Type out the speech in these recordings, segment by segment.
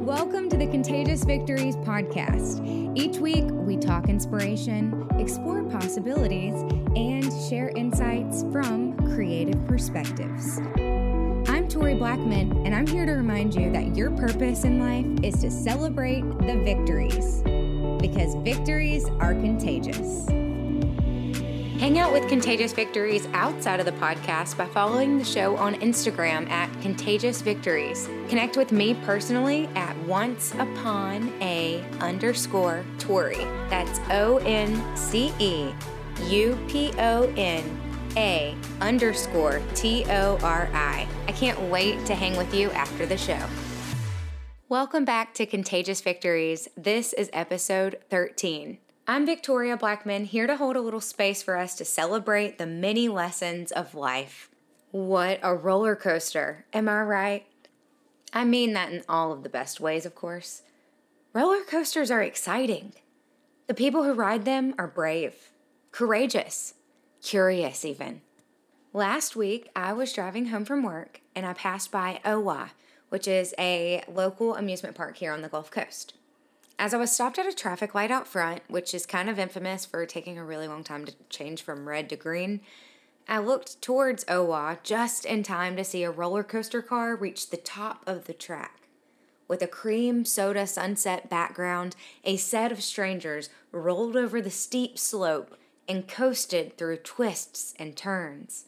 Welcome to the Contagious Victories podcast. Each week, we talk inspiration, explore possibilities, and share insights from creative perspectives. I'm Tori Blackman, and I'm here to remind you that your purpose in life is to celebrate the victories because victories are contagious. Hang out with Contagious Victories outside of the podcast by following the show on Instagram at Contagious Victories. Connect with me personally at once upon a underscore Tori. That's O N C E U P O N A underscore T O R I. I can't wait to hang with you after the show. Welcome back to Contagious Victories. This is episode 13. I'm Victoria Blackman, here to hold a little space for us to celebrate the many lessons of life. What a roller coaster, am I right? I mean that in all of the best ways, of course. Roller coasters are exciting. The people who ride them are brave, courageous, curious, even. Last week, I was driving home from work and I passed by OWA, which is a local amusement park here on the Gulf Coast. As I was stopped at a traffic light out front, which is kind of infamous for taking a really long time to change from red to green, I looked towards OWA just in time to see a roller coaster car reach the top of the track. With a cream soda sunset background, a set of strangers rolled over the steep slope and coasted through twists and turns.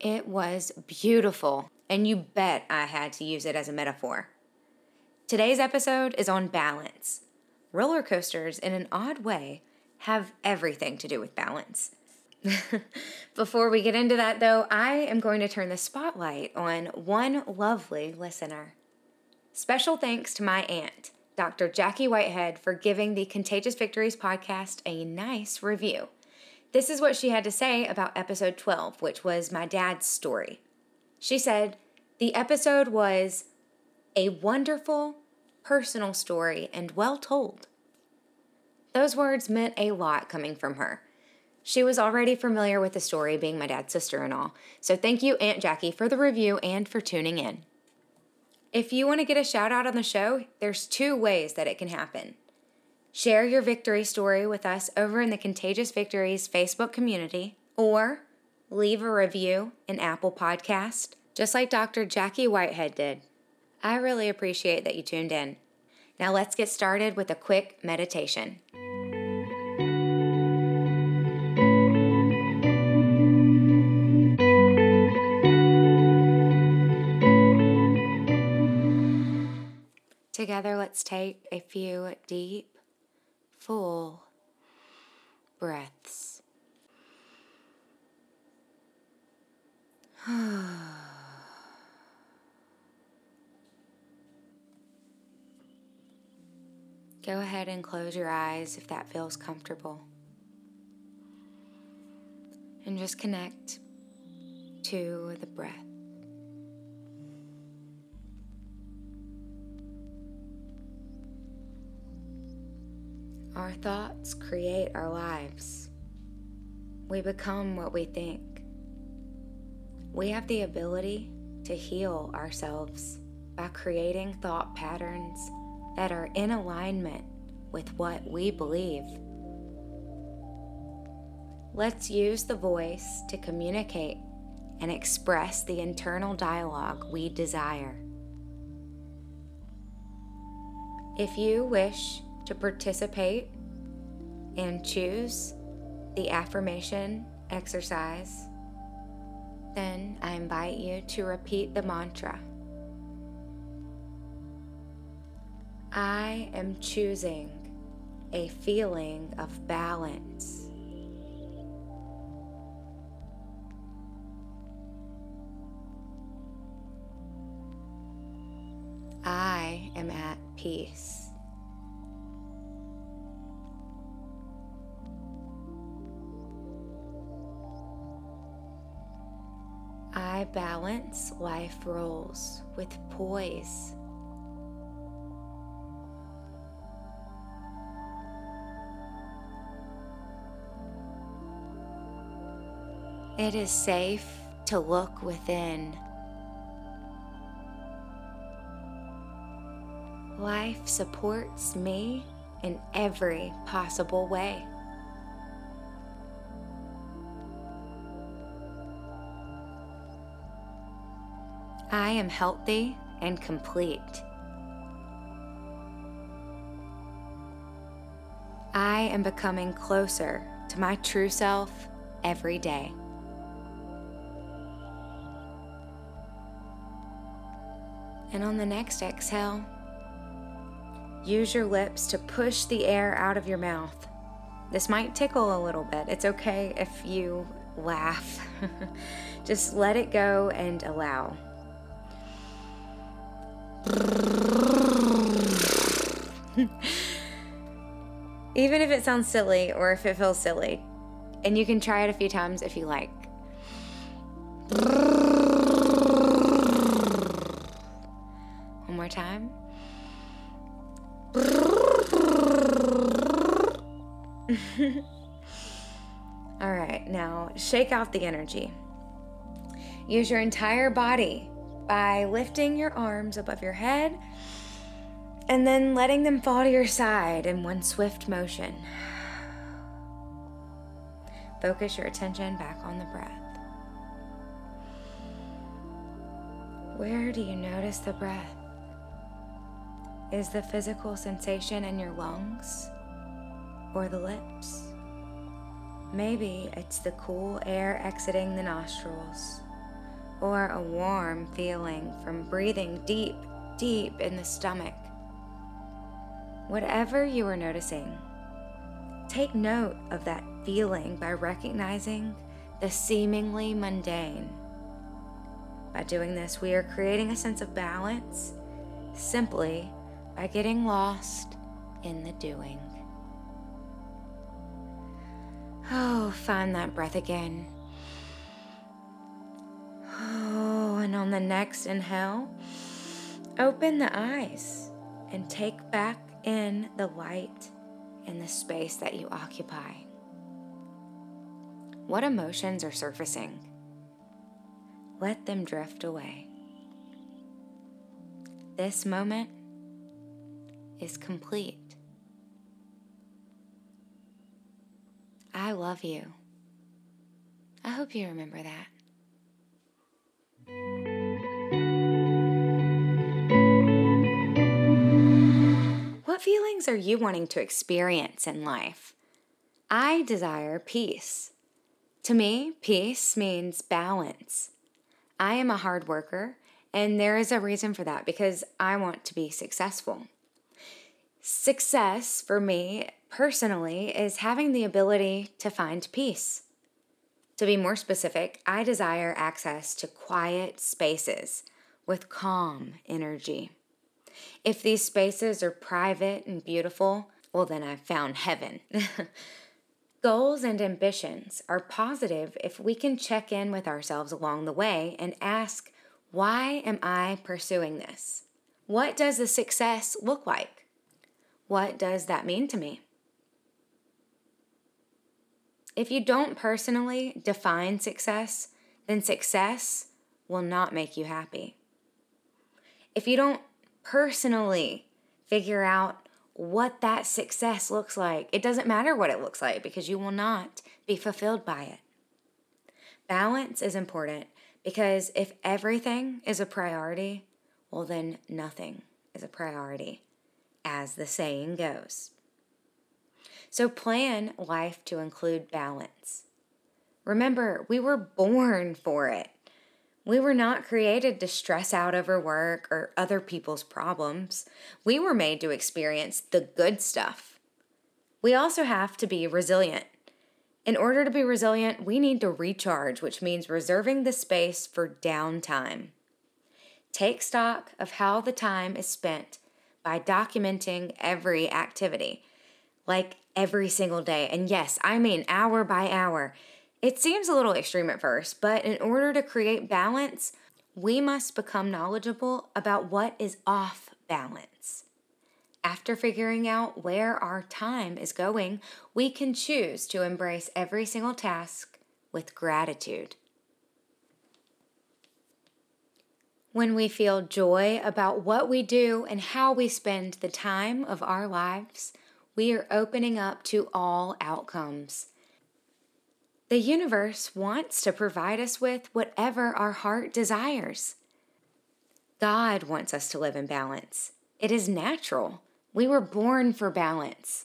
It was beautiful, and you bet I had to use it as a metaphor. Today's episode is on balance roller coasters, in an odd way, have everything to do with balance. Before we get into that, though, I am going to turn the spotlight on one lovely listener. Special thanks to my aunt, Dr. Jackie Whitehead, for giving the Contagious Victories podcast a nice review. This is what she had to say about episode 12, which was my dad's story. She said, The episode was a wonderful, personal story and well told. Those words meant a lot coming from her. She was already familiar with the story, being my dad's sister and all, so thank you, Aunt Jackie, for the review and for tuning in. If you want to get a shout out on the show, there's two ways that it can happen. Share your victory story with us over in the Contagious Victories Facebook community, or leave a review in Apple Podcast, just like Dr. Jackie Whitehead did. I really appreciate that you tuned in. Now let's get started with a quick meditation. Together, let's take a few deep, full breaths. Go ahead and close your eyes if that feels comfortable. And just connect to the breath. Our thoughts create our lives. We become what we think. We have the ability to heal ourselves by creating thought patterns that are in alignment with what we believe. Let's use the voice to communicate and express the internal dialogue we desire. If you wish to participate and choose the affirmation exercise, then I invite you to repeat the mantra. I am choosing a feeling of balance. I am at peace. I balance life roles with poise. It is safe to look within. life supports me in every possible way. I am healthy and complete. I am becoming closer to my true self every day. And on the next exhale, use your lips to push the air out of your mouth. This might tickle a little bit. It's okay if you laugh. Just let it go and allow. Even if it sounds silly or if it feels silly, and you can try it a few times if you like. More time. All right, now shake out the energy. Use your entire body by lifting your arms above your head and then letting them fall to your side in one swift motion. Focus your attention back on the breath. Where do you notice the breath? Is the physical sensation in your lungs or the lips? Maybe it's the cool air exiting the nostrils or a warm feeling from breathing deep, deep in the stomach. Whatever you are noticing, take note of that feeling by recognizing the seemingly mundane. By doing this, we are creating a sense of balance simply by getting lost in the doing. Oh, find that breath again. Oh, and on the next inhale, open the eyes and take back in the light in the space that you occupy. What emotions are surfacing? Let them drift away. This moment is complete. I love you. I hope you remember that. What feelings are you wanting to experience in life? I desire peace. To me, peace means balance. I am a hard worker, and there is a reason for that because I want to be successful. Success for me personally is having the ability to find peace. To be more specific, I desire access to quiet spaces with calm energy. If these spaces are private and beautiful, well, then I've found heaven. Goals and ambitions are positive if we can check in with ourselves along the way and ask, why am I pursuing this? What does the success look like? What does that mean to me? If you don't personally define success, then success will not make you happy. If you don't personally figure out what that success looks like. It doesn't matter what it looks like because you will not be fulfilled by it. Balance is important because if everything is a priority, well, then nothing is a priority, as the saying goes. So plan life to include balance. Remember, we were born for it. We were not created to stress out over work or other people's problems. We were made to experience the good stuff. We also have to be resilient. In order to be resilient, we need to recharge, which means reserving the space for downtime. Take stock of how the time is spent by documenting every activity, like every single day. And yes, I mean hour by hour. It seems a little extreme at first, but in order to create balance, we must become knowledgeable about what is off balance. After figuring out where our time is going, we can choose to embrace every single task with gratitude. When we feel joy about what we do and how we spend the time of our lives, we are opening up to all outcomes. The universe wants to provide us with whatever our heart desires. God wants us to live in balance. It is natural. We were born for balance.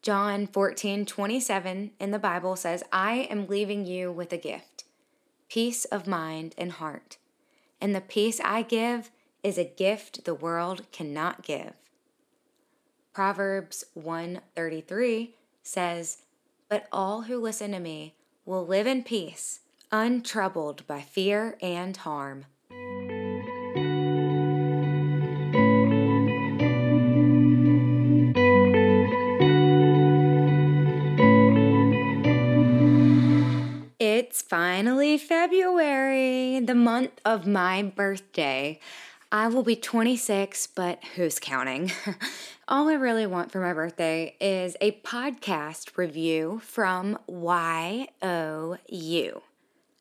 John 14, 27 in the Bible says, I am leaving you with a gift peace of mind and heart. And the peace I give is a gift the world cannot give. Proverbs 133 says, But all who listen to me will live in peace, untroubled by fear and harm. It's finally February, the month of my birthday. I will be 26, but who's counting? All I really want for my birthday is a podcast review from YOU.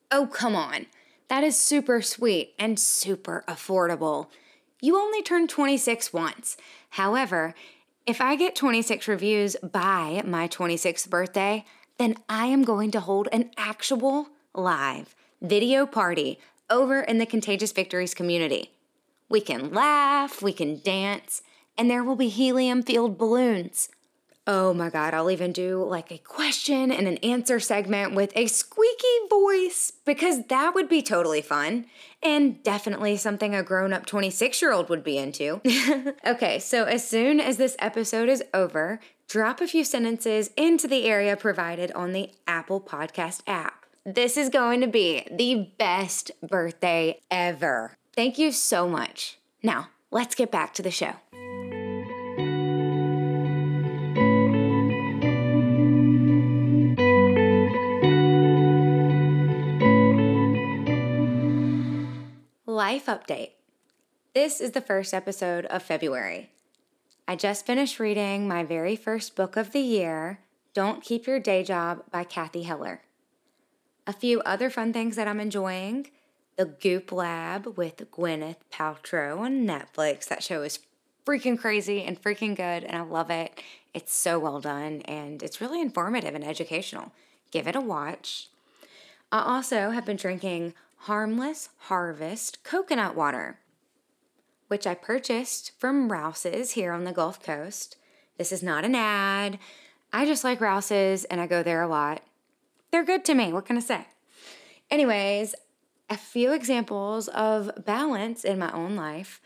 Oh, come on. That is super sweet and super affordable. You only turn 26 once. However, if I get 26 reviews by my 26th birthday, then I am going to hold an actual live video party over in the Contagious Victories community. We can laugh, we can dance, and there will be helium filled balloons. Oh my God, I'll even do like a question and an answer segment with a squeaky voice because that would be totally fun and definitely something a grown up 26 year old would be into. okay, so as soon as this episode is over, drop a few sentences into the area provided on the Apple Podcast app. This is going to be the best birthday ever. Thank you so much. Now, let's get back to the show. Life Update. This is the first episode of February. I just finished reading my very first book of the year, Don't Keep Your Day Job by Cathy Heller. A few other fun things that I'm enjoying The Goop Lab with Gwyneth Paltrow on Netflix. That show is freaking crazy and freaking good, and I love it. It's so well done and it's really informative and educational. Give it a watch. I also have been drinking Harmless Harvest coconut water which I purchased from Rouse's here on the Gulf Coast. This is not an ad. I just like Rouse's and I go there a lot. They're good to me. What can I say? Anyways, a few examples of balance in my own life.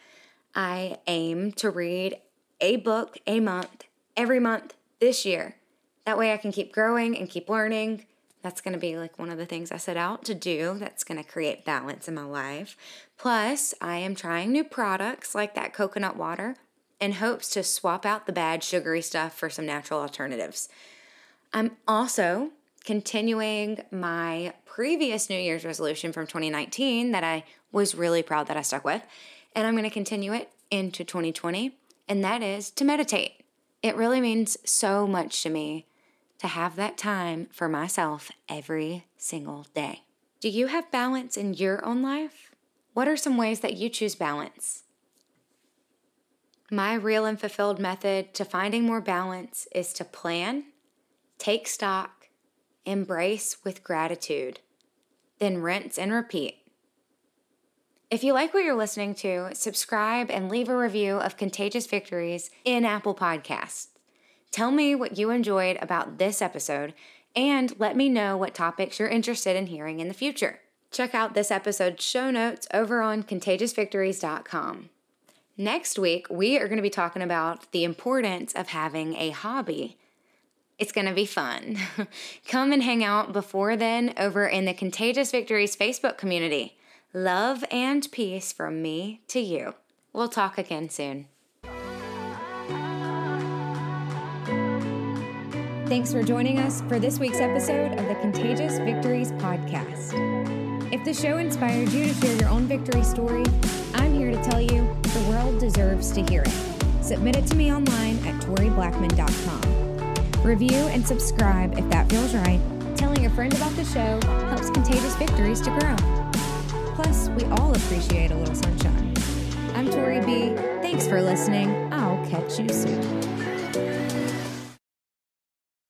I aim to read a book a month every month this year. That way I can keep growing and keep learning that's going to be like one of the things I set out to do that's going to create balance in my life. Plus, I am trying new products like that coconut water in hopes to swap out the bad sugary stuff for some natural alternatives. I'm also continuing my previous New Year's resolution from 2019 that I was really proud that I stuck with, and I'm going to continue it into 2020, and that is to meditate. It really means so much to me to have that time for myself every single day. Do you have balance in your own life? What are some ways that you choose balance? My real and fulfilled method to finding more balance is to plan, take stock, embrace with gratitude, then rinse and repeat. If you like what you're listening to, subscribe and leave a review of Contagious Victories in Apple Podcasts. Tell me what you enjoyed about this episode and let me know what topics you're interested in hearing in the future. Check out this episode's show notes over on contagiousvictories.com. Next week, we are going to be talking about the importance of having a hobby. It's going to be fun. Come and hang out before then over in the Contagious Victories Facebook community. Love and peace from me to you. We'll talk again soon. Thanks for joining us for this week's episode of the Contagious Victories podcast. If the show inspired you to share your own victory story, I'm here to tell you the world deserves to hear it. Submit it to me online at toriblackman.com. Review and subscribe if that feels right. Telling a friend about the show helps Contagious Victories to grow. Plus, we all appreciate a little sunshine. I'm Tori B. Thanks for listening. I'll catch you soon.